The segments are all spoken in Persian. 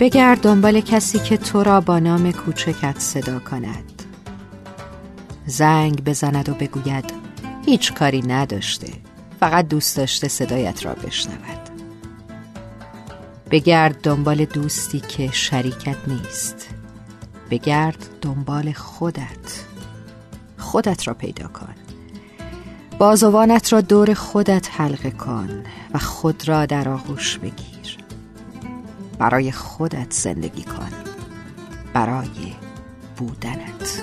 بگرد دنبال کسی که تو را با نام کوچکت صدا کند. زنگ بزند و بگوید هیچ کاری نداشته فقط دوست داشته صدایت را بشنود. بگرد دنبال دوستی که شریکت نیست. بگرد دنبال خودت. خودت را پیدا کن. بازوانت را دور خودت حلقه کن و خود را در آغوش بگیر. برای خودت زندگی کن برای بودنت.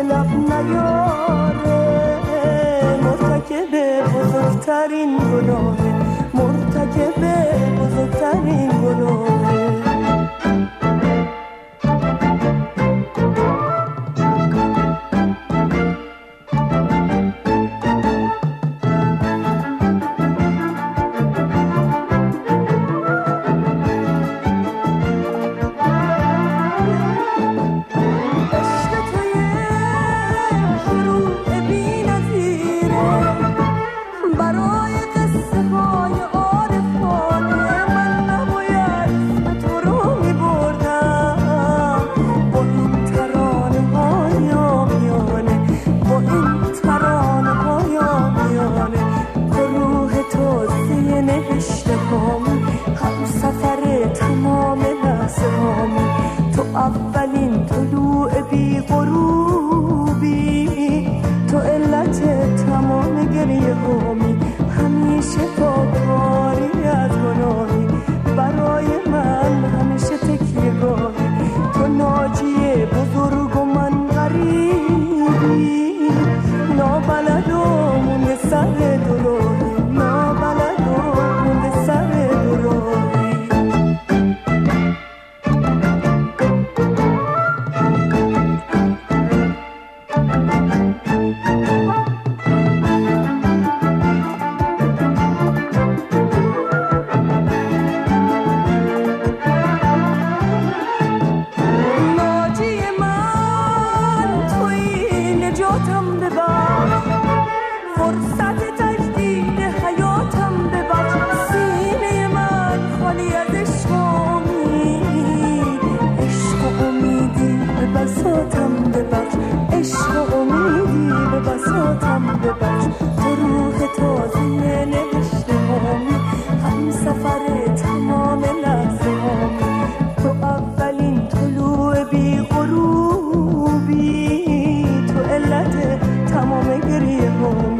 اولین بساتم ببخش عشق و امیدی به بساتم ببخش تو روح تازه نوشته هامی. هم سفر تمام لحظه هامی. تو اولین طلوع بی غروبی. تو علت تمام گریه هامی.